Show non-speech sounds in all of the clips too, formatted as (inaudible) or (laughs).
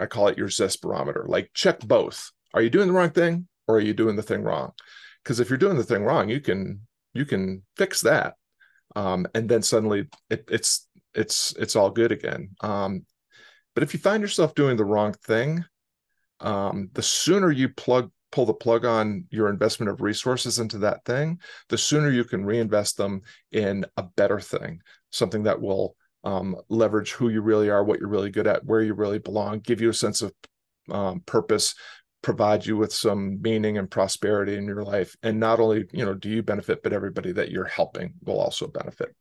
I call it your zest barometer. Like check both. Are you doing the wrong thing or are you doing the thing wrong? Because if you're doing the thing wrong, you can you can fix that, um, and then suddenly it, it's it's it's all good again. Um, but if you find yourself doing the wrong thing, um, the sooner you plug pull the plug on your investment of resources into that thing, the sooner you can reinvest them in a better thing, something that will um, leverage who you really are, what you're really good at, where you really belong, give you a sense of um, purpose, provide you with some meaning and prosperity in your life. And not only, you know, do you benefit, but everybody that you're helping will also benefit.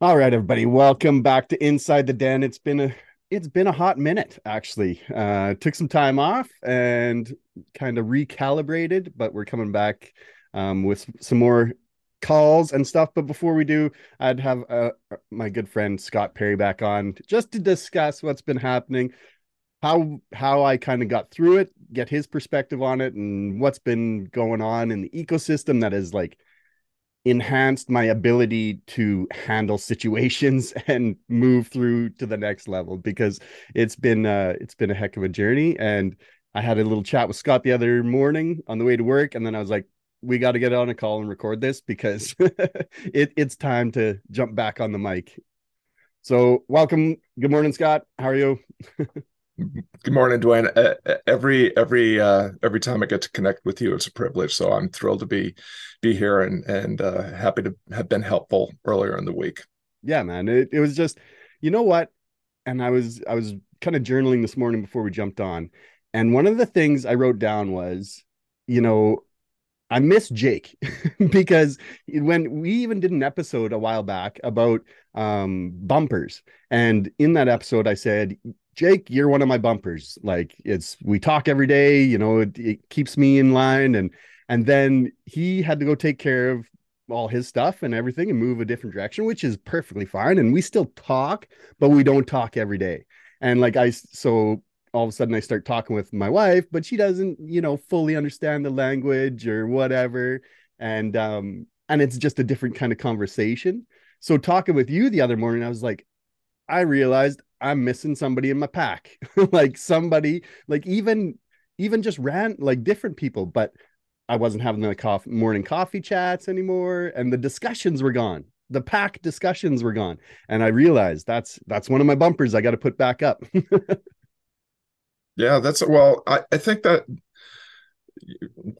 All right, everybody, welcome back to Inside the Den. It's been a it's been a hot minute actually. Uh took some time off and kind of recalibrated, but we're coming back um with some more calls and stuff. But before we do, I'd have uh, my good friend Scott Perry back on just to discuss what's been happening, how how I kind of got through it, get his perspective on it, and what's been going on in the ecosystem that is like enhanced my ability to handle situations (laughs) and move through to the next level because it's been uh it's been a heck of a journey and I had a little chat with Scott the other morning on the way to work and then I was like we got to get on a call and record this because (laughs) it, it's time to jump back on the mic. So welcome. Good morning, Scott. How are you? (laughs) Good morning, Dwayne. Uh, every every uh, every time I get to connect with you, it's a privilege. So I'm thrilled to be be here and and uh, happy to have been helpful earlier in the week. Yeah, man. It, it was just, you know what? And I was I was kind of journaling this morning before we jumped on, and one of the things I wrote down was, you know, I miss Jake (laughs) because when we even did an episode a while back about um, bumpers, and in that episode, I said Jake, you're one of my bumpers. Like it's we talk every day, you know, it, it, keeps me in line and and then he had to go take care of all his stuff and everything and move a different direction, which is perfectly fine. And we still talk, but we don't talk every day. And like I so all of a sudden I start talking with my wife, but she doesn't, you know, fully understand the language or whatever. And um, and it's just a different kind of conversation. So talking with you the other morning, I was like, I realized I'm missing somebody in my pack. (laughs) like somebody, like even even just ran like different people, but I wasn't having the coffee morning coffee chats anymore, and the discussions were gone. The pack discussions were gone, and I realized that's that's one of my bumpers I got to put back up. (laughs) yeah, that's well. I I think that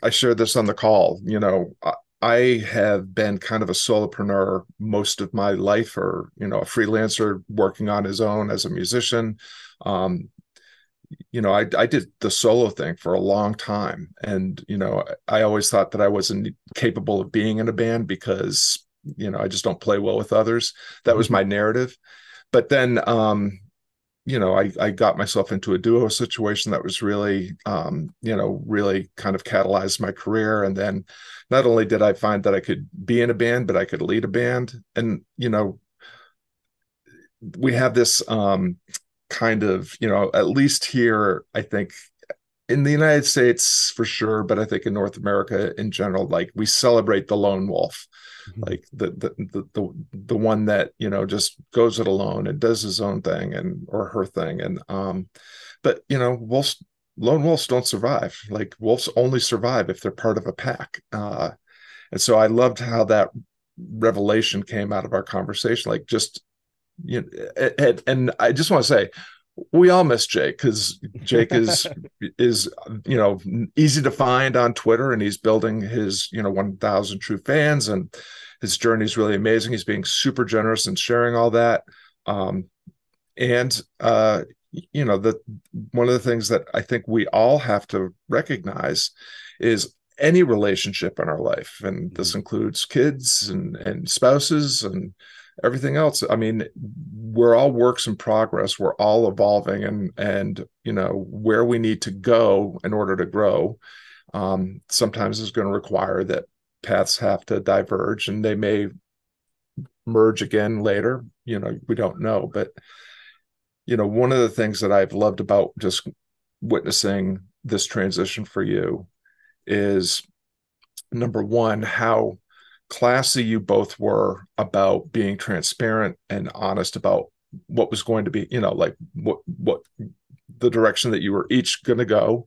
I shared this on the call. You know, I I have been kind of a solopreneur most of my life, or you know, a freelancer working on his own as a musician. Um, you know, I, I did the solo thing for a long time, and you know, I always thought that I wasn't capable of being in a band because you know I just don't play well with others. That was mm-hmm. my narrative. But then, um, you know, I, I got myself into a duo situation that was really, um, you know, really kind of catalyzed my career. And then not only did I find that I could be in a band, but I could lead a band. And, you know, we have this um, kind of, you know, at least here, I think in the United States for sure, but I think in North America in general, like we celebrate the lone wolf. Mm-hmm. like the, the the the the one that you know just goes it alone and does his own thing and or her thing. And um but you know wolves lone wolves don't survive. Like wolves only survive if they're part of a pack. Uh and so i loved how that revelation came out of our conversation like just you know and, and i just want to say we all miss Jake because Jake is (laughs) is you know easy to find on Twitter, and he's building his you know one thousand true fans, and his journey is really amazing. He's being super generous and sharing all that, um, and uh, you know the one of the things that I think we all have to recognize is any relationship in our life, and this mm-hmm. includes kids and and spouses and everything else. I mean we're all works in progress. We're all evolving and and you know where we need to go in order to grow um, sometimes is going to require that paths have to diverge and they may merge again later. You know we don't know. But you know one of the things that i've loved about just witnessing this transition for you is number one how classy you both were about being transparent and honest about what was going to be you know like what what the direction that you were each going to go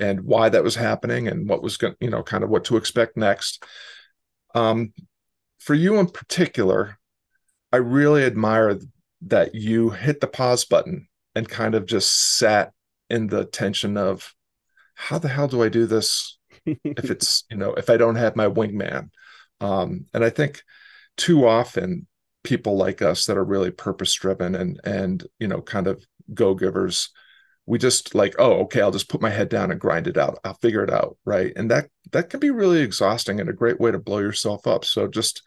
and why that was happening and what was going you know kind of what to expect next. Um for you in particular i really admire that you hit the pause button and kind of just sat in the tension of how the hell do i do this (laughs) if it's you know if i don't have my wingman um and i think too often people like us that are really purpose driven and and you know kind of go givers we just like oh okay i'll just put my head down and grind it out. I'll figure it out right? And that that can be really exhausting and a great way to blow yourself up. So just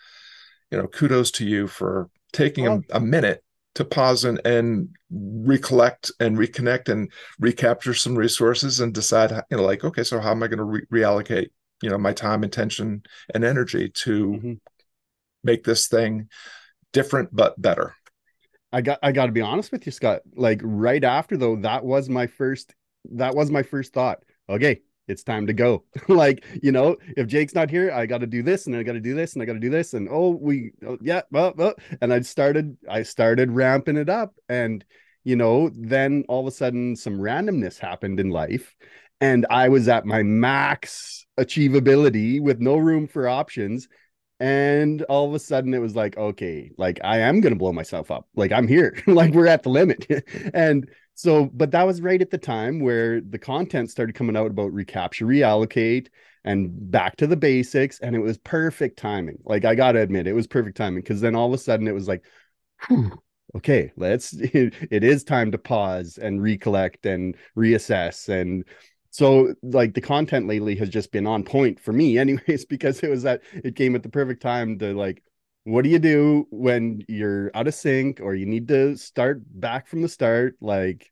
you know kudos to you for taking a, a, minute to pause and, and recollect and reconnect and recapture some resources and decide you know like okay so how am i going to re- reallocate you know my time attention and energy to mm-hmm. make this thing different but better i got i got to be honest with you scott like right after though that was my first that was my first thought okay it's time to go. (laughs) like, you know, if Jake's not here, I got to do this and I got to do this and I got to do this. And oh, we, oh, yeah, well, well. and I started, I started ramping it up. And, you know, then all of a sudden some randomness happened in life. And I was at my max achievability with no room for options. And all of a sudden it was like, okay, like I am going to blow myself up. Like I'm here, (laughs) like we're at the limit. (laughs) and, so, but that was right at the time where the content started coming out about recapture, reallocate, and back to the basics. And it was perfect timing. Like, I got to admit, it was perfect timing because then all of a sudden it was like, okay, let's, it, (laughs) it is time to pause and recollect and reassess. And so, like, the content lately has just been on point for me, (laughs) anyways, because it was that it came at the perfect time to like, what do you do when you're out of sync or you need to start back from the start? Like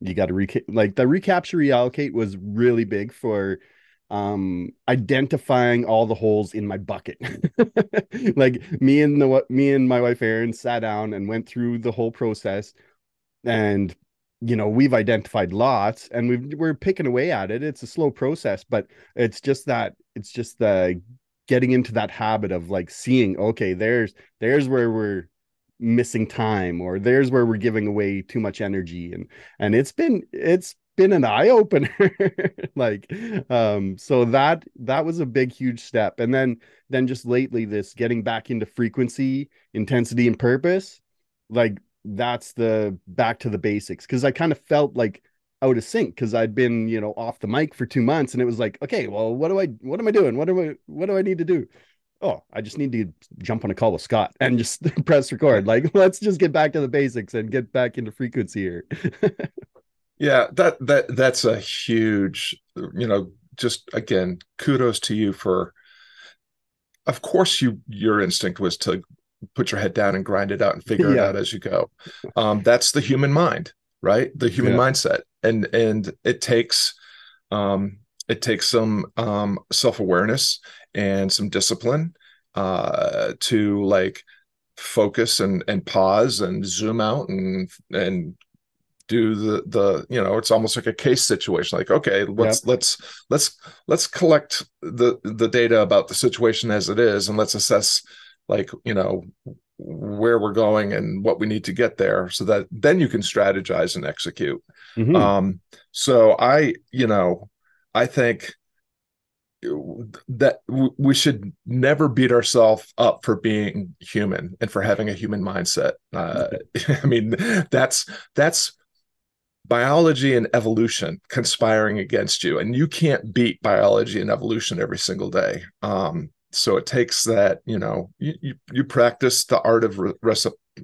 you got to reca- like the recapture reallocate was really big for um identifying all the holes in my bucket. (laughs) Like me and the me and my wife Erin sat down and went through the whole process and you know we've identified lots and we've we're picking away at it. It's a slow process but it's just that it's just the getting into that habit of like seeing okay there's there's where we're missing time or there's where we're giving away too much energy and and it's been it's been an eye opener. (laughs) Like um so that that was a big huge step. And then then just lately this getting back into frequency intensity and purpose like that's the back to the basics because i kind of felt like out of sync because I'd been, you know, off the mic for two months, and it was like, okay, well, what do I, what am I doing? What do I, what do I need to do? Oh, I just need to jump on a call with Scott (laughs) and just (laughs) press record. Like, (laughs) let's just get back to the basics and get back into frequency here. yeah, that that that's a huge, you know, just again, kudos to you for. Of course, you your instinct was to put your head down and grind it out and figure yeah. it out as you go. Um, that's the human mind right the human yeah. mindset and and it takes um it takes some um self-awareness and some discipline uh to like focus and and pause and zoom out and and do the the you know it's almost like a case situation like okay let's yep. let's let's let's collect the the data about the situation as it is and let's assess like you know where we're going and what we need to get there so that then you can strategize and execute. Mm-hmm. um so i you know i think that we should never beat ourselves up for being human and for having a human mindset. Uh, (laughs) i mean that's that's biology and evolution conspiring against you and you can't beat biology and evolution every single day. Um, so it takes that you know you you, you practice the art of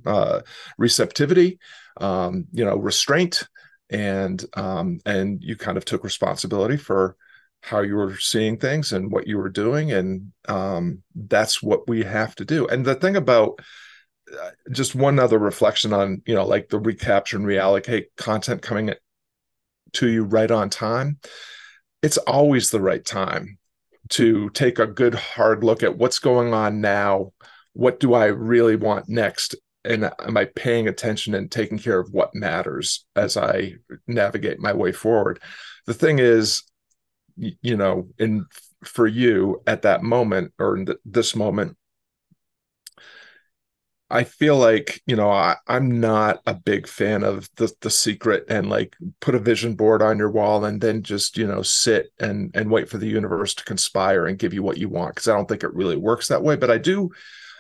uh, receptivity um, you know restraint and um, and you kind of took responsibility for how you were seeing things and what you were doing and um, that's what we have to do. And the thing about uh, just one other reflection on you know like the recapture and reallocate content coming to you right on time it's always the right time to take a good hard look at what's going on now. What do i really want next? And am i paying attention and taking care of what matters as i navigate my way forward? The thing is you know in for you at that moment or in this moment I feel like you know I, I'm not a big fan of the the secret and like put a vision board on your wall and then just you know sit and and wait for the universe to conspire and give you what you want because I don't think it really works that way. But I do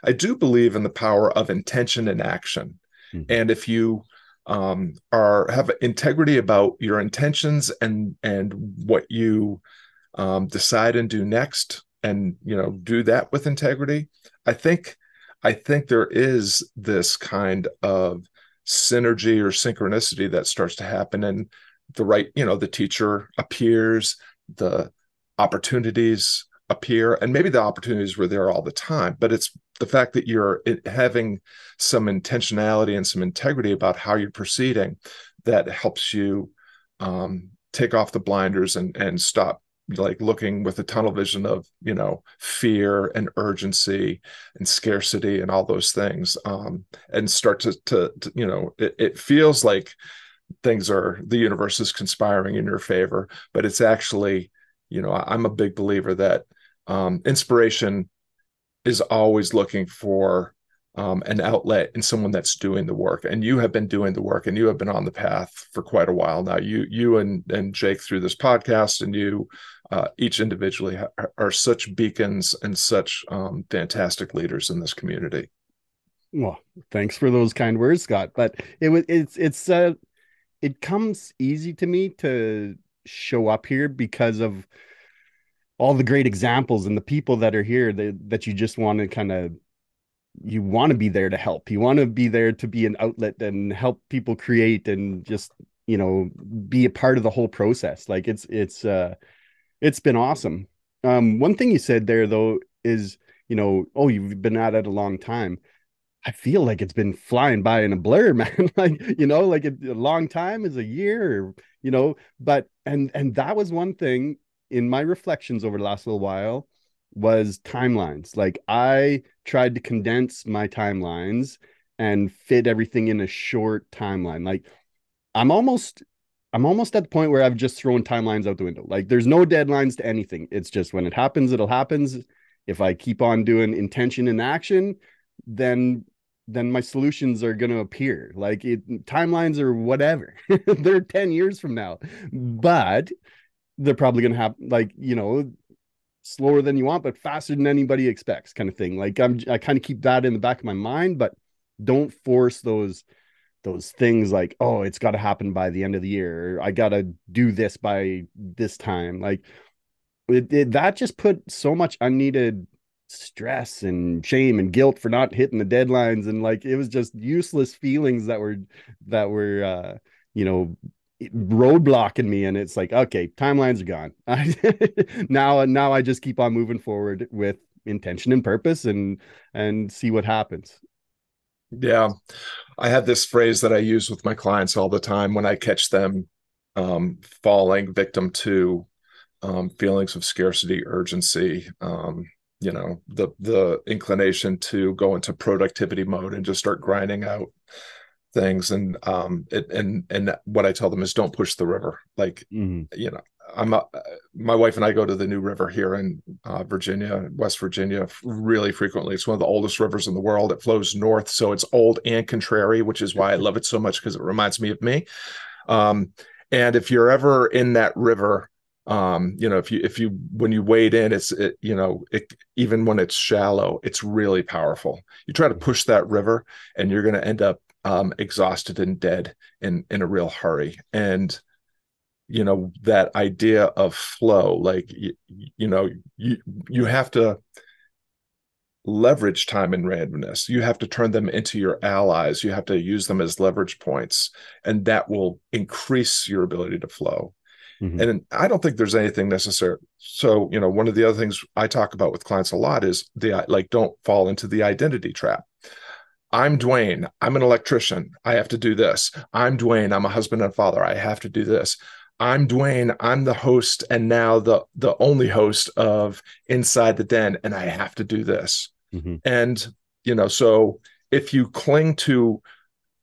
I do believe in the power of intention and action, mm-hmm. and if you um, are have integrity about your intentions and and what you um, decide and do next, and you know do that with integrity, I think I think there is this kind of synergy or synchronicity that starts to happen and the right you know the teacher appears the opportunities appear and maybe the opportunities were there all the time but it's the fact that you're having some intentionality and some integrity about how you're proceeding that helps you um, take off the blinders and and stop like looking with a tunnel vision of you know fear and urgency and scarcity and all those things um, and start to, to, to you know it, it, feels like things are the universe is conspiring in your favor but it's actually you know i'm a big believer that um, inspiration is always looking for um, an outlet in someone that's doing the work and you have been doing the work and you have been on the path for quite a while now. You you and and jake through this podcast and you uh, each individually are such beacons and such um, fantastic leaders in this community. Well thanks for those kind words scott but it was it's it's uh it comes easy to me to show up here because of all the great examples and the people that are here that, that you just want to kind of you want to be there to help. You want to be there to be an outlet and help people create and just you know be a part of the whole process. Like it's it's uh it's been awesome um one thing you said there though is you know oh you've been at it a long time i feel like it's been flying by in a blur (laughs) man like you know like a, a long time is a year you know but and and that was one thing in my reflections over the last little while was timelines. Like I tried to condense my timelines and fit everything in a short timeline. Like I'm almost I'm almost at the point where I've just thrown timelines out the window. Like there's no deadlines to anything. It's just when it happens, it'll happens. If I keep on doing intention and action, then then my solutions are going to appear. Like it timelines or whatever. (laughs) They're 10 years from now. But they're probably going to have like, you know, slower than you want, but faster than anybody expects, kind of thing. Like I'm, I kind of keep that in the back of my mind, but don't force those those things like, oh, it's got to happen by the end of the year. I got to do this by this time. Like it, it, that just put so much unneeded stress and shame and guilt for not hitting the deadlines and like it was just useless feelings that were that were uh you know roadblocking me and it's like okay timelines are gone (laughs) now now i just keep on moving forward with intention and purpose and and see what happens yeah. I have this phrase that i use with my clients all the time when i catch them um, falling victim to um, feelings of scarcity urgency um, you know the the inclination to go into productivity mode and just start grinding out things and um it, and and what i tell them is don't push the river. Like mm-hmm. you know i'm a, my wife and i go to the new river here in uh, virginia west virginia really frequently. It's one of the oldest rivers in the world. It flows north so it's old and contrary which is why i love it so much because it reminds me of me. Um and if you're ever in that river um you know if you if you when you wade in it's it, you know it even when it's shallow it's really powerful. You try to push that river and you're going to end up um, exhausted and dead in in a real hurry. And you know that idea of flow like you, you know you you have to leverage time and randomness. You have to turn them into your allies. You have to use them as leverage points and that will increase your ability to flow. Mm-hmm. and i don't think there's anything necessary so you know one of the other things i talk about with clients a lot is the like don't fall into the identity trap I'm Dwayne. I'm an electrician. I have to do this. I'm Dwayne. I'm a husband and father. I have to do this. I'm Dwayne. I'm the host and now the the only host of Inside the Den and I have to do this. Mm-hmm. And you know, so if you cling to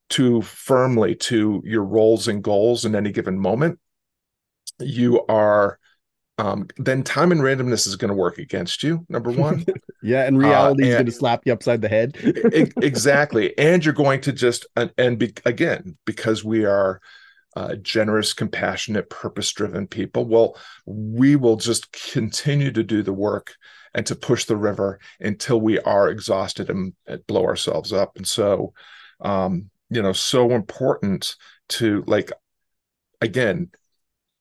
too firmly to your roles and goals in any given moment, you are um, then time and randomness is going to work against you. Number one, (laughs) yeah, and reality uh, is going to slap you upside the head. exactly, and you're going to just and, and be, again because we are uh, generous, compassionate, purpose-driven people. Well, we will just continue to do the work and to push the river until we are exhausted and, and blow ourselves up. And so, um, you know, so important to like again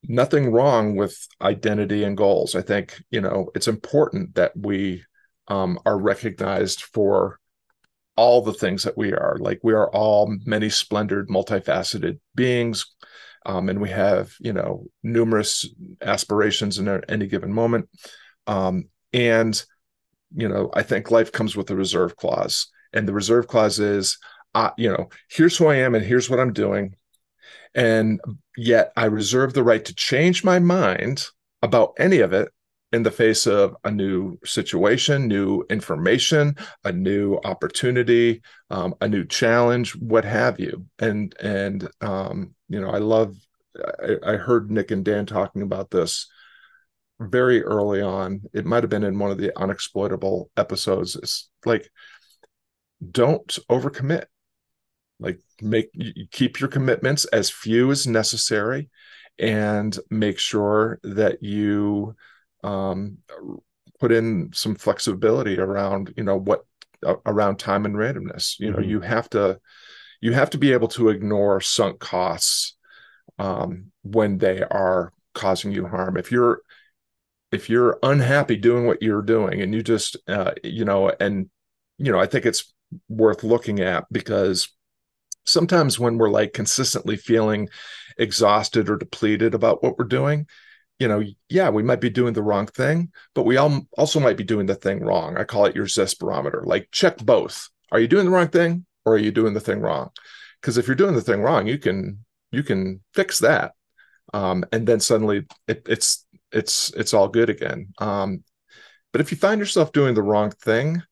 nothing wrong with identity and goals. I think, you know, it's important that we um, are recognized for all the things that we are. Like we are all many splendored, multifaceted beings. Um, and we have, you know, numerous aspirations in any given moment. Um, and, you know, I think life comes with a reserve clause. And the reserve clause is, uh, you know, here's who I am and here's what I'm doing. And yet I reserve the right to change my mind about any of it in the face of a new situation, new information, a new opportunity, um, a new challenge, what have you. And and um, you know, I love. I, I heard Nick and Dan talking about this very early on. It might have been in one of the unexploitable episodes. It's like, don't overcommit like make keep your commitments as few as necessary and make sure that you um, put in some flexibility around you know what uh, around time and randomness you know mm-hmm. you have to you have to be able to ignore sunk costs um, when they are causing you harm if you're if you're unhappy doing what you're doing and you just uh, you know and you know i think it's worth looking at because sometimes when we're like consistently feeling exhausted or depleted about what we're doing you know yeah we might be doing the wrong thing but we all also might be doing the thing wrong. I call it your zest barometer. Like check both. Are you doing the wrong thing or are you doing the thing wrong? Because if you're doing the thing wrong you can you can fix that. Um, and then suddenly it, it's it's it's all good again. Um, but if you find yourself doing the wrong thing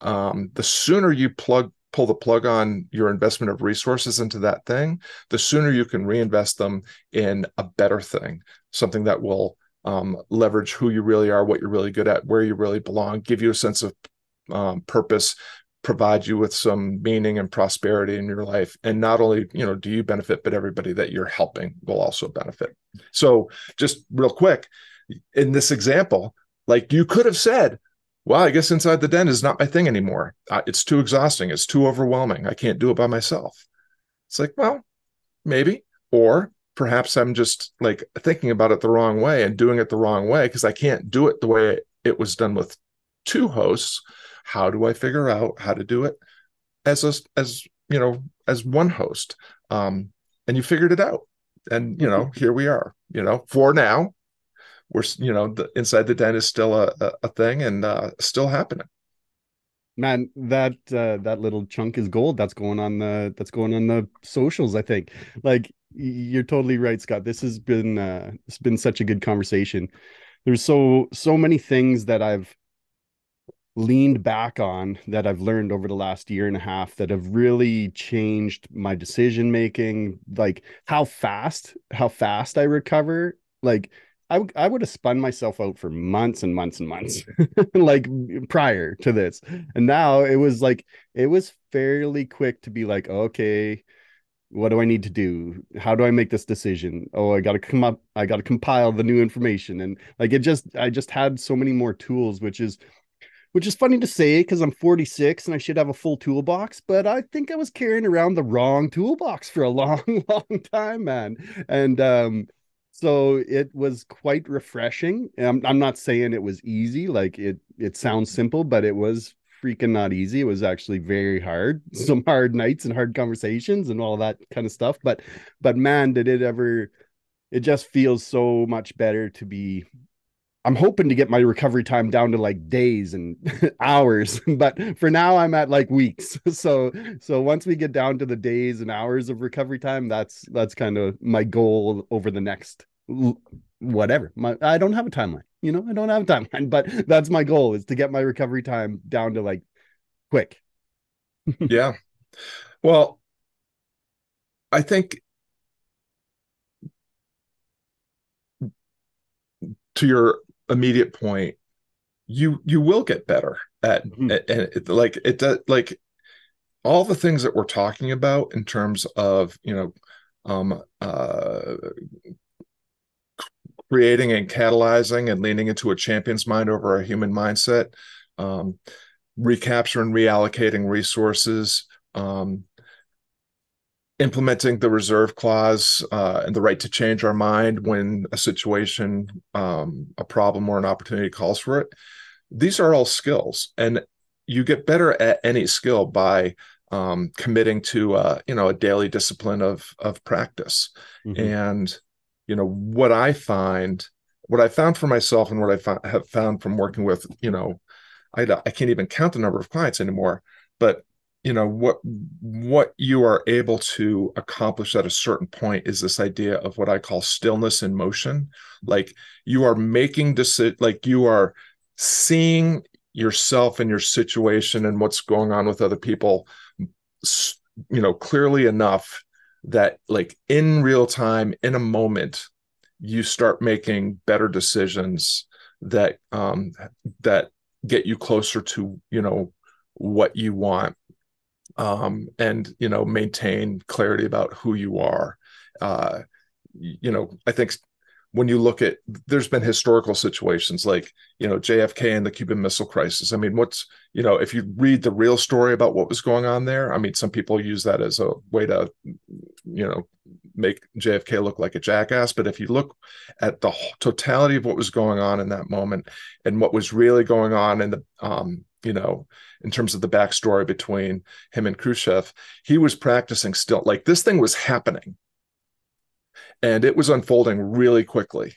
um, the sooner you plug pull the plug on your investment of resources into that thing, the sooner you can reinvest them in a better thing, something that will um, leverage who you really are, what you're really good at, where you really belong, give you a sense of um, purpose, provide you with some meaning and prosperity in your life. And not only, you know, do you benefit, but everybody that you're helping will also benefit. So just real quick, in this example, like you could have said, well, I guess inside the den is not my thing anymore. Uh, it's too exhausting. It's too overwhelming. I can't do it by myself. It's like, well, maybe. Or perhaps I'm just like thinking about it the wrong way and doing it the wrong way because I can't do it the way it was done with two hosts. How do I figure out how to do it as a, as you know as one host? Um, and you figured it out, and you know mm-hmm. here we are. You know for now, we're you know the inside the den is still a, a, thing and uh, still happening. Man that uh, that little chunk is gold that's going on the that's going on the socials i think. Like you're totally right scott. This has been uh it's been such a good conversation. There's so so many things that i've leaned back on that i've learned over the last year and a half that have really changed my decision making like how fast how fast i recover like I, I would have spun myself out for months and months and months, (laughs) like prior to this. And now it was like, it was fairly quick to be like, okay, what do I need to do? How do I make this decision? Oh, I got to come up, I got to compile the new information. And like, it just, I just had so many more tools, which is, which is funny to say because I'm 46 and I should have a full toolbox, but I think I was carrying around the wrong toolbox for a (laughs) long, long time, man. And um, so it was quite refreshing. I'm, I'm not saying it was easy, like it it sounds simple, but it was freaking not easy. It was actually very hard. (laughs) Some hard nights and hard conversations and all that kind of stuff. But but man, did it ever it just feels so much better to be I'm hoping to get my recovery time down to like days and (laughs) hours, (laughs) but for now I'm at like weeks. So so once we get down to the days and hours of recovery time, that's that's kind of my goal over the next whatever. My, I don't have a timeline. You know, I don't have a timeline, but that's my goal is to get my recovery time down to like quick. (laughs) yeah. Well, I think to your immediate point, you you will get better at, mm-hmm. at like it does like all the things that we're talking about in terms of you know um uh creating and catalyzing and leaning into a champion's mind over a human mindset um recapturing reallocating resources um implementing the reserve clause uh, and the right to change our mind when a situation, um, a problem, or an opportunity calls for it. These are all skills, and you get better at any skill by um, committing to uh, you know a daily discipline of of practice. Mm-hmm. And you know what I find, what I found for myself, and what I have found from working with you know, I I can't even count the number of clients anymore, but you know what what you are able to accomplish at a certain point is this idea of what i call stillness in motion. Like you are making decision like you are seeing yourself and your situation and what's going on with other people you know clearly enough that like in real time in a moment you start making better decisions that um that get you closer to you know what you want um, and you know maintain clarity about who you are. Uh, you know, I think when you look at there's been historical situations like you know JFK and the Cuban Missile Crisis. I mean, what's you know if you read the real story about what was going on there, I mean, some people use that as a way to you know make JFK look like a jackass. But if you look at the totality of what was going on in that moment and what was really going on in the um, you know, in terms of the backstory between him and Khrushchev, he was practicing still. Like this thing was happening and it was unfolding really quickly.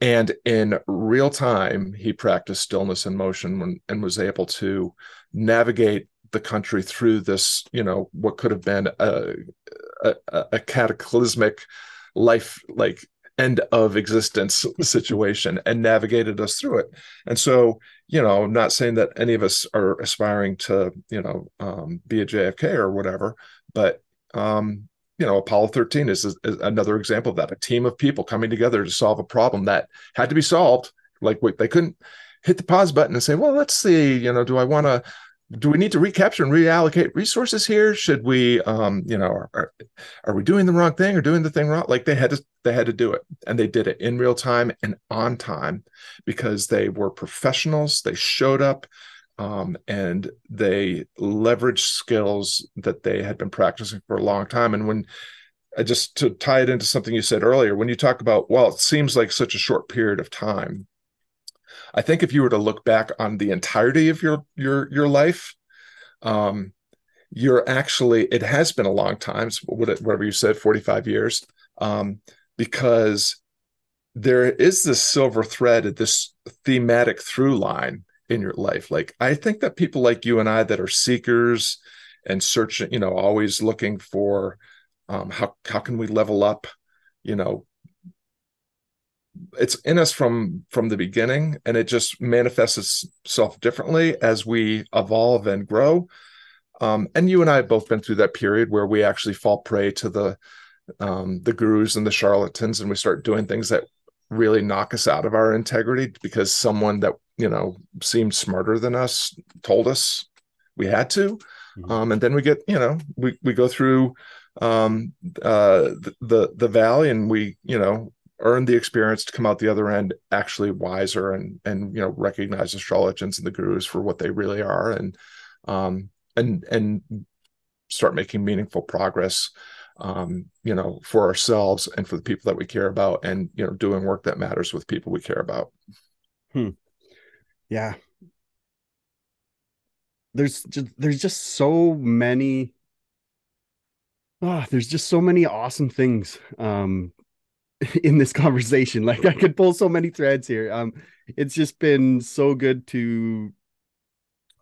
And in real time, he practiced stillness in motion when, and was able to navigate the country through this, you know, what could have been a, a, a cataclysmic life like end of existence (laughs) situation and navigated us through it. And so, you know, I'm not saying that any of us are aspiring to, you know, um, be a JFK or whatever, but, um, you know, Apollo 13 is, is, another example of that a team of people coming together to solve a problem that had to be solved. Like, wait, they couldn't hit the pause button and say, well, let's see, you know, do I want to do we need to recapture and reallocate resources here? Should we um you know are, are we doing the wrong thing or doing the thing wrong? Like they had to they had to do it and they did it in real time and on time because they were professionals. They showed up um, and they leveraged skills that they had been practicing for a long time. And when uh, just to tie it into something you said earlier when you talk about well it seems like such a short period of time I think if you were to look back on the entirety of your your your life, um, you're actually it has been a long time, whatever you said, 45 years, um, because there is this silver thread, this thematic through line in your life. Like I think that people like you and I that are seekers and searching, you know, always looking for um, how how can we level up, you know, it's in us from from the beginning and it just manifests itself differently as we evolve and grow um, and you and i have both been through that period where we actually fall prey to the um, the gurus and the charlatans and we start doing things that really knock us out of our integrity because someone that you know seemed smarter than us told us we had to mm-hmm. um, and then we get you know we we go through um uh the, the the valley and we you know earn the experience to come out the other end actually wiser and and you know recognize the charlatans and the gurus for what they really are and um and and start making meaningful progress um you know for ourselves and for the people that we care about and you know doing work that matters with people we care about hmm. yeah there's just there's just so many oh, there's just so many awesome things um (laughs) in this conversation. Like I could pull so many threads here. Um, it's just been so good to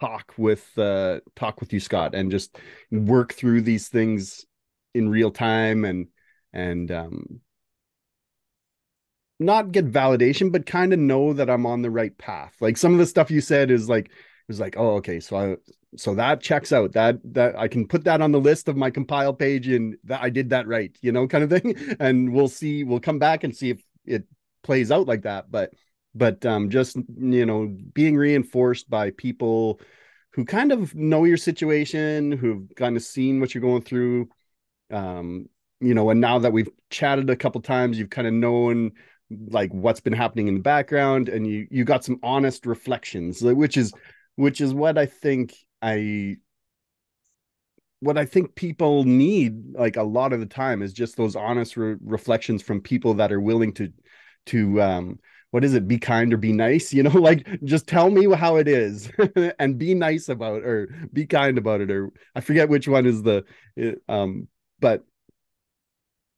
talk with uh talk with you, Scott, and just work through these things in real time and and um not get validation, but kind of know that I'm on the right path. Like some of the stuff you said is like was like, oh, okay, so I so that checks out. That that I can put that on the list of my compile page and that I did that right, you know, kind of (laughs) thing. And we'll see, we'll come back and see if it plays out like that but but um just you know being reinforced by people who kind of know your situation who've kind of seen what you're going through um you know and now that we've chatted a couple times you've kind of known like what's been happening in the background and you you got some honest reflections which is which is what i think i what I think people need like a lot of the time is just those honest re- reflections from people that are willing to to um what is it? Be kind or be nice you know (laughs) like just tell me how it is (laughs) and be nice about or be kind about it or I forget which one is the um but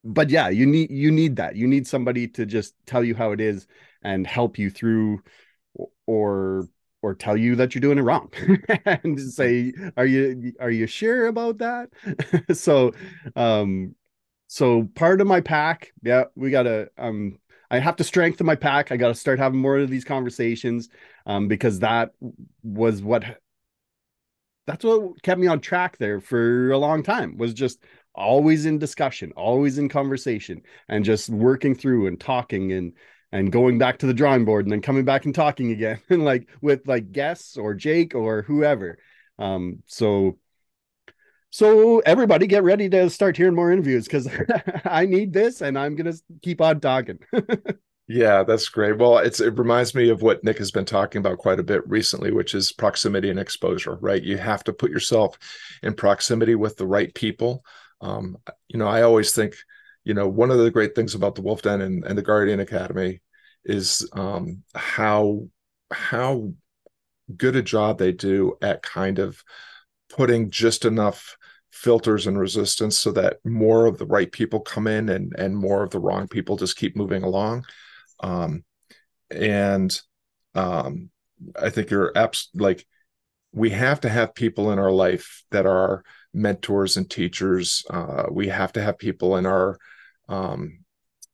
but yeah you need you need that. You need somebody to just tell you how it is and help you through or or tell you that you're doing it wrong (laughs) and say are you are you sure about that? (laughs) So um so part of my pack yeah we gotta um i have to strengthen my pack. I gotta start having more of these conversations um because that was what that's what kept me on track there for a long time was just always in discussion always in conversation and just working through and talking and and going back to the drawing board and then coming back and talking again (laughs) and like with like guests or Jake or whoever. Um, so so everybody get ready to start hearing more interviews because (laughs) I need this and I'm gonna keep on talking. (laughs) yeah, that's great. Well, it's it reminds me of what Nick has been talking about quite a bit recently, which is proximity and exposure, right? You have to put yourself in proximity with the right people. Um, you know, I always think you know, one of the great things about the Wolf Den and, and the Guardian Academy is um, how how good a job they do at kind of putting just enough filters and resistance so that more of the right people come in and and more of the wrong people just keep moving along. Um, and um, i think you're abs- like we have to have people in our life that are mentors and teachers uh, we have to have people in our um,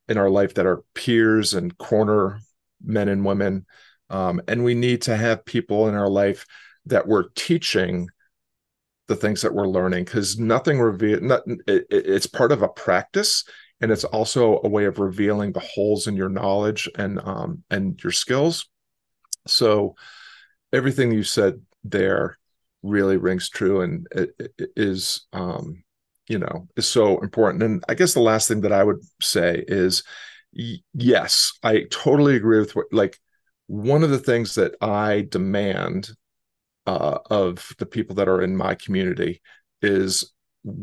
in our life that are peers and corner men and women. Um, and we need to have people in our life that we're teaching the things that we're learning because nothing reveal not, it, it's part of a practice and it's also a way of revealing the holes in your knowledge and um, and your skills so everything you said there really rings true and it, it is um, you know is so important. And i guess the last thing that i would say is yes i totally agree with what like one of the things that i demand uh, of the people that are in my community is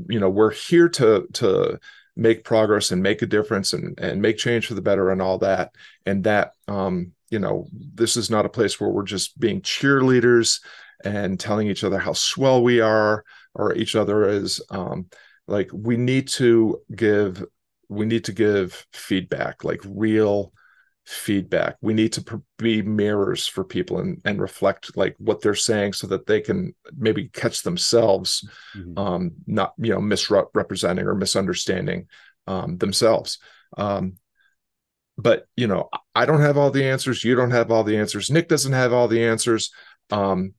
you know we're here to to make progress and make a difference and and make change for the better and all that. And that um you know this is not a place where we're just being cheerleaders and telling each other how swell we are or each other is um like we need to give we need to give feedback like real feedback. We need to be mirrors for people and, and reflect like what they're saying so that they can maybe catch themselves mm-hmm. um not you know misrepresenting or misunderstanding um themselves. Um but you know i don't have all the answers. You don't have all the answers. Nick doesn't have all the answers. Um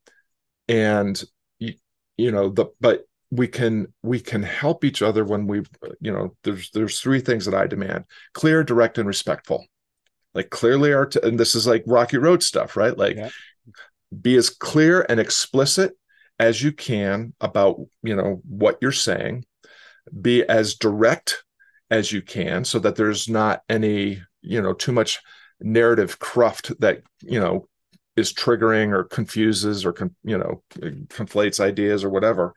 and you, know the but we can we can help each other when we you know there's there's three things that i demand clear direct and respectful. Like clearly art and this is like rocky road stuff right? Like yeah. be as clear and explicit as you can about you know what you're saying. Be as direct as you can so that there's not any you know too much narrative cruft that you know is triggering or confuses or you know conflates ideas or whatever.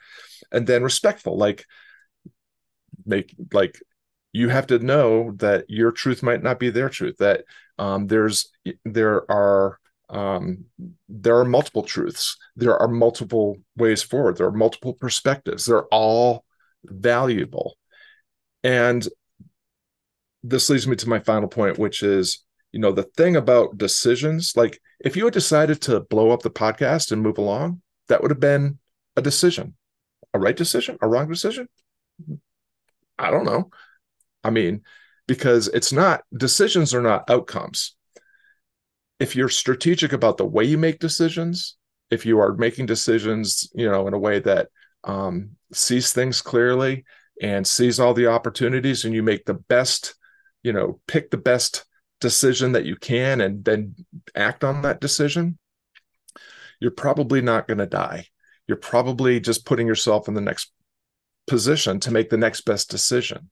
And then respectful like make like you have to know that your truth might not be their truth that um, there's there are um, there are multiple truths. There are multiple ways forward. There are multiple perspectives. They're all valuable. And this leads me to my final point which is you know the thing about decisions like if you had decided to blow up the podcast and move along that would have been a decision a right decision, a wrong decision? I don't know. I mean, because it's not decisions are not outcomes. If you're strategic about the way you make decisions, if you are making decisions, you know, in a way that um, sees things clearly and sees all the opportunities, and you make the best, you know, pick the best decision that you can and then act on that decision, you're probably not going to die. You're probably just putting yourself in the next position to make the next best decision.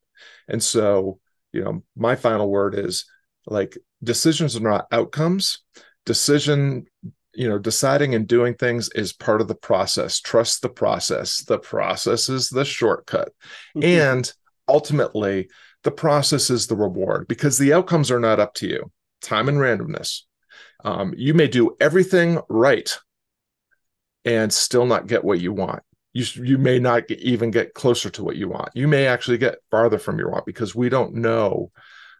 And so, you know, my final word is like decisions are not outcomes. Decision, you know, deciding and doing things is part of the process. Trust the process. The process is the shortcut. Mm-hmm. And ultimately, the process is the reward because the outcomes are not up to you. Time and randomness. Um, you may do everything right and still not get what you want. You, you may not get, even get closer to what you want. You may actually get farther from your want because we don't know,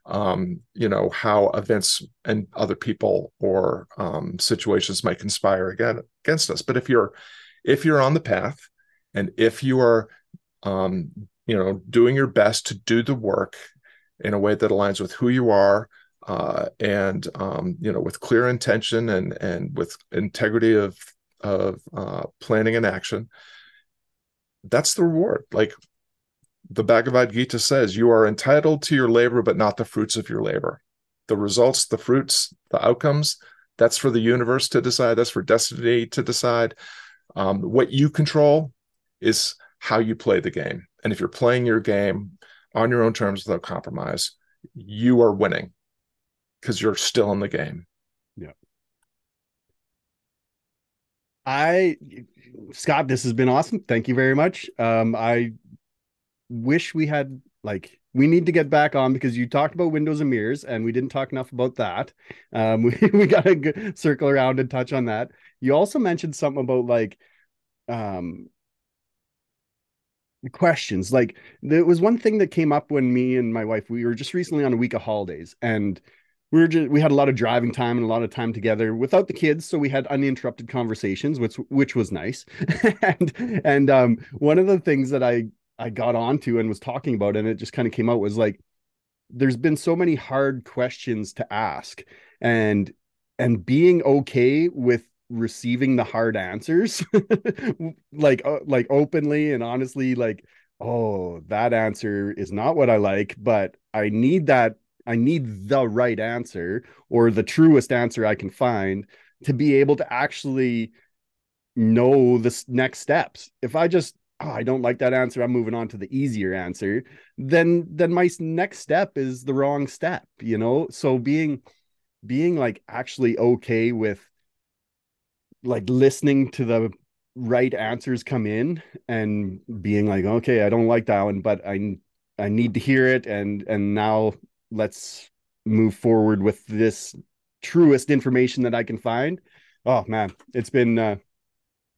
um, you know, how events and other people or um, situations might conspire again against us. But if you're if you're on the path, and if you are, um, you know, doing your best to do the work in a way that aligns with who you are, uh, and um, you know with clear intention and and with integrity of of uh, planning and action, that's the reward. Like the Bhagavad Gita says, you are entitled to your labor, but not the fruits of your labor. The results, the fruits, the outcomes, that's for the universe to decide. That's for destiny to decide. Um, what you control is how you play the game. And if you're playing your game on your own terms without compromise, you are winning because you're still in the game. Yeah. I Scott, this has been awesome. Thank you very much. Um, I wish we had like we need to get back on because you talked about windows and mirrors and we didn't talk enough about that. Um, (laughs) we, we got to circle around and touch on that. You also mentioned something about like um questions. Like there was one thing that came up when me and my wife we were just recently on a week of holidays and we were just we had a lot of driving time and a lot of time together without the kids so we had uninterrupted conversations which which was nice (laughs) and and um one of the things that i i got onto and was talking about and it just kind of came out was like there's been so many hard questions to ask and and being okay with receiving the hard answers (laughs) like uh, like openly and honestly like oh that answer is not what i like but i need that I need the right answer or the truest answer I can find to be able to actually know the next steps. If I just oh, I don't like that answer, I'm moving on to the easier answer, then then my next step is the wrong step, you know? So being being like actually okay with like listening to the right answers come in and being like okay i don't like that one but i i need to hear it and and now let's move forward with this truest information that I can find. Oh man, it's been uh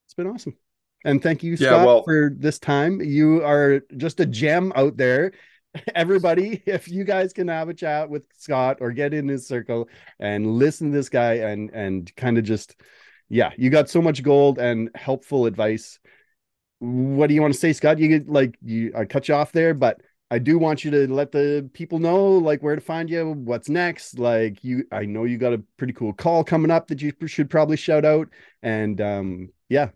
it's been awesome. And thank you, Scott, yeah, well, for this time. You are just a gem out there. (laughs) Everybody, if you guys can have a chat with Scott or get in his circle and listen to this guy and and kind of just yeah, you got so much gold and helpful advice. What do you want to say, Scott? You get like you I cut you off there, but I do want you to let the people know like where to find you, what's next. Like you, I know you got a pretty cool call coming up that you should probably shout out. And um, yeah,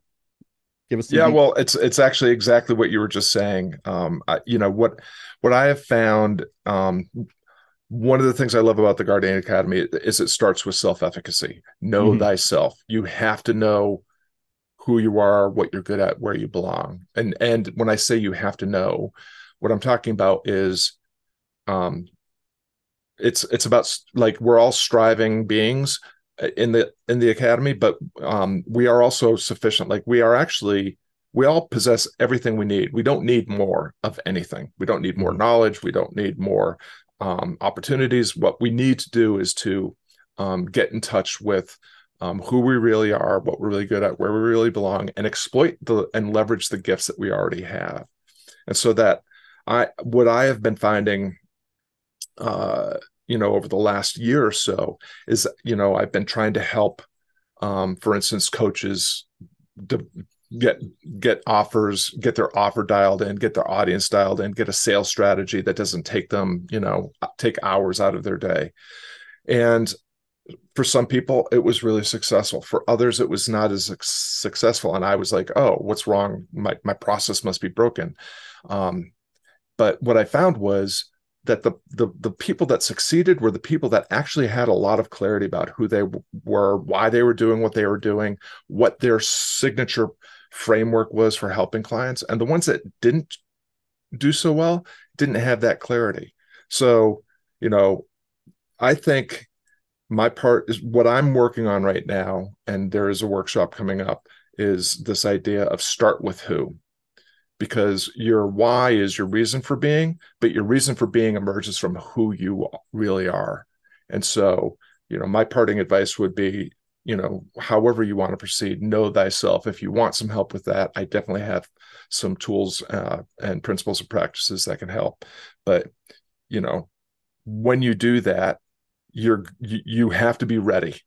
give us. Yeah, well, it's it's actually exactly what you were just saying. Um, I, you know what what I have found. Um, one of the things I love about the Guardian Academy is it starts with self efficacy. Know mm-hmm. thyself. You have to know who you are, what you're good at, where you belong. And and when I say you have to know what I'm talking about is um it's it's about like we're all striving beings uh, in the in the academy but um we are also sufficient like we are actually we all possess everything we need we don't need more of anything we don't need more mm-hmm. knowledge we don't need more um, opportunities. What we need to do is to um, get in touch with um, who we really are what we're really good at where we really belong and exploit the and leverage the gifts that we already have. And so that I what I have been finding uh you know over the last year or so is you know I've been trying to help um for instance coaches to get get offers get their offer dialed in get their audience dialed in get a sales strategy that doesn't take them you know take hours out of their day. And for some people it was really successful. For others it was not as successful. And i was like oh what's wrong? My, my process must be broken. Um, but what I found was that the, the the people that succeeded were the people that actually had a lot of clarity about who they were, why they were doing what they were doing, what their signature framework was for helping clients, and the ones that didn't do so well didn't have that clarity. So, you know, I think my part is what I'm working on right now, and there is a workshop coming up, is this idea of start with who because your why is your reason for being, but your reason for being emerges from who you really are. And so, you know, my parting advice would be, you know, however you want to proceed, know thyself. If you want some help with that, I definitely have some tools uh, and principles and practices that can help. But, you know, when you do that, you're you, have to be ready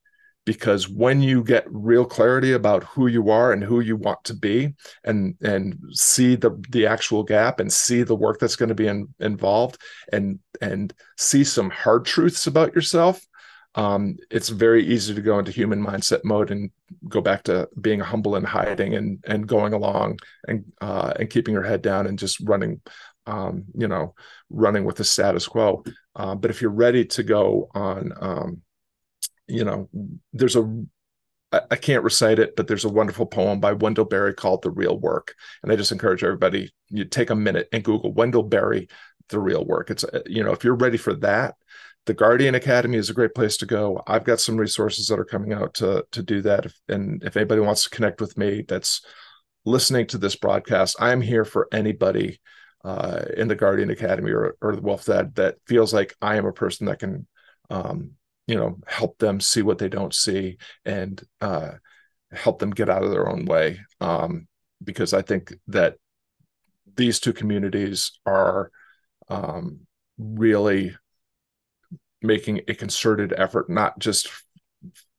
because when you get real clarity about who you are and who you want to be and and see the the actual gap and see the work that's going to be in, involved and and see some hard truths about yourself um, it's very easy to go into human mindset mode and go back to being humble and hiding and and going along and uh, and keeping your head down and just running um, you know running with the status quo uh, but if you're ready to go on um, you know, there's a I can't recite it, but there's a wonderful poem by Wendell Berry called "The Real Work," and I just encourage everybody you take a minute and Google Wendell Berry, "The Real Work." It's uh, you know if you're ready for that, the Guardian Academy is a great place to go. I've got some resources that are coming out to to do that, and if anybody wants to connect with me, that's listening to this broadcast, I'm here for anybody uh, in the Guardian Academy or, or the Wolf Dad that feels like I am a person that can um, you know help them see what they don't see and uh, help them get out of their own way um, because i think that these two communities are um, really making a concerted effort not just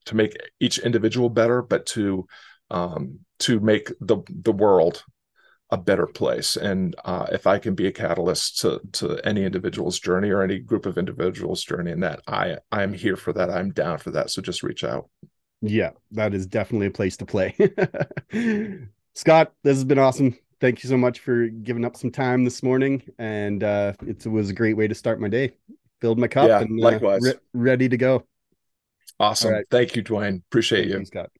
to make each individual better but to um, to make the the world a better place. And uh, if I can be a catalyst to to any individual's journey or any group of individuals' journey, in that I I'm here for that. I'm down for that. So just reach out. Yeah, that is definitely a place to play. (laughs) Scott, this has been awesome. Thank you so much for giving up some time this morning, and uh, it was a great way to start my day. Filled my cup yeah, and likewise, uh, re- ready to go. Awesome. Right. Thank you, Dwayne. Appreciate Thank you, Scott.